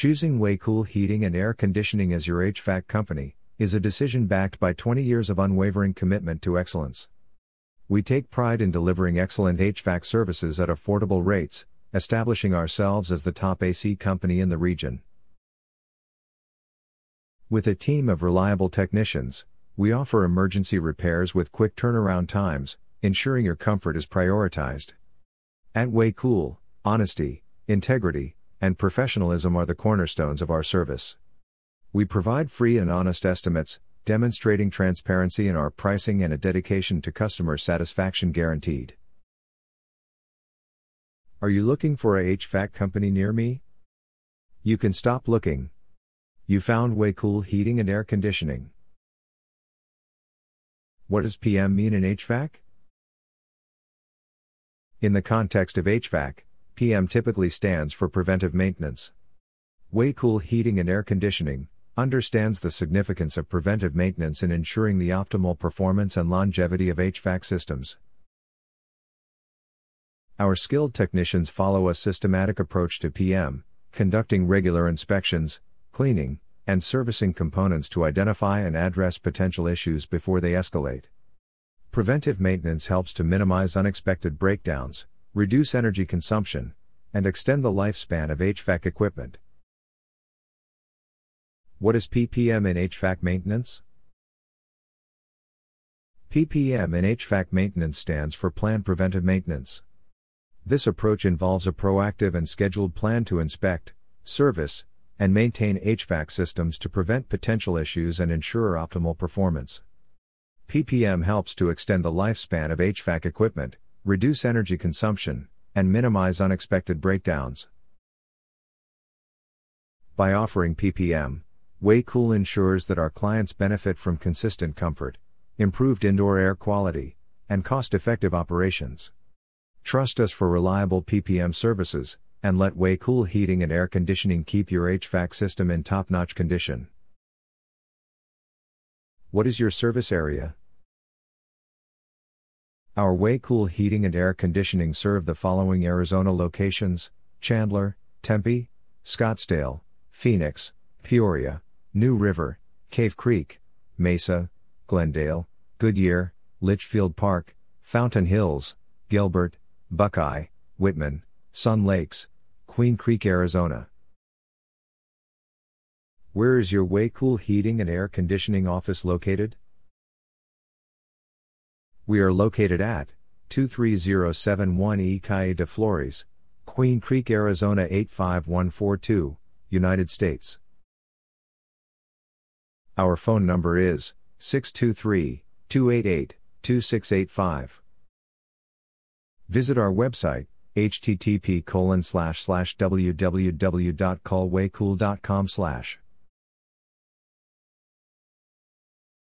Choosing Way Cool Heating and Air Conditioning as your HVAC company is a decision backed by 20 years of unwavering commitment to excellence. We take pride in delivering excellent HVAC services at affordable rates, establishing ourselves as the top AC company in the region. With a team of reliable technicians, we offer emergency repairs with quick turnaround times, ensuring your comfort is prioritized. At Way Cool, honesty, integrity, and professionalism are the cornerstones of our service. We provide free and honest estimates, demonstrating transparency in our pricing and a dedication to customer satisfaction guaranteed. Are you looking for a HVAC company near me? You can stop looking. You found Way Cool Heating and Air Conditioning. What does PM mean in HVAC? In the context of HVAC, PM typically stands for preventive maintenance. Way Cool Heating and Air Conditioning understands the significance of preventive maintenance in ensuring the optimal performance and longevity of HVAC systems. Our skilled technicians follow a systematic approach to PM, conducting regular inspections, cleaning, and servicing components to identify and address potential issues before they escalate. Preventive maintenance helps to minimize unexpected breakdowns, reduce energy consumption, and extend the lifespan of HVAC equipment. What is PPM in HVAC maintenance? PPM in HVAC maintenance stands for Planned Preventive Maintenance. This approach involves a proactive and scheduled plan to inspect, service, and maintain HVAC systems to prevent potential issues and ensure optimal performance. PPM helps to extend the lifespan of HVAC equipment, reduce energy consumption, and minimize unexpected breakdowns. By offering PPM, Way Cool ensures that our clients benefit from consistent comfort, improved indoor air quality, and cost effective operations. Trust us for reliable PPM services, and let Way Cool Heating and Air Conditioning keep your HVAC system in top notch condition. What is your service area? Our Way Cool Heating and Air Conditioning serve the following Arizona locations Chandler, Tempe, Scottsdale, Phoenix, Peoria, New River, Cave Creek, Mesa, Glendale, Goodyear, Litchfield Park, Fountain Hills, Gilbert, Buckeye, Wittmann, Sun Lakes, Queen Creek, Arizona. Where is your Way Cool Heating and Air Conditioning office located? We are located at 23071 E. Calle de Flores, Queen Creek, Arizona 85142, United States. Our phone number is 623 288 2685. Visit our website http colon slash slash www.callwaycool.com slash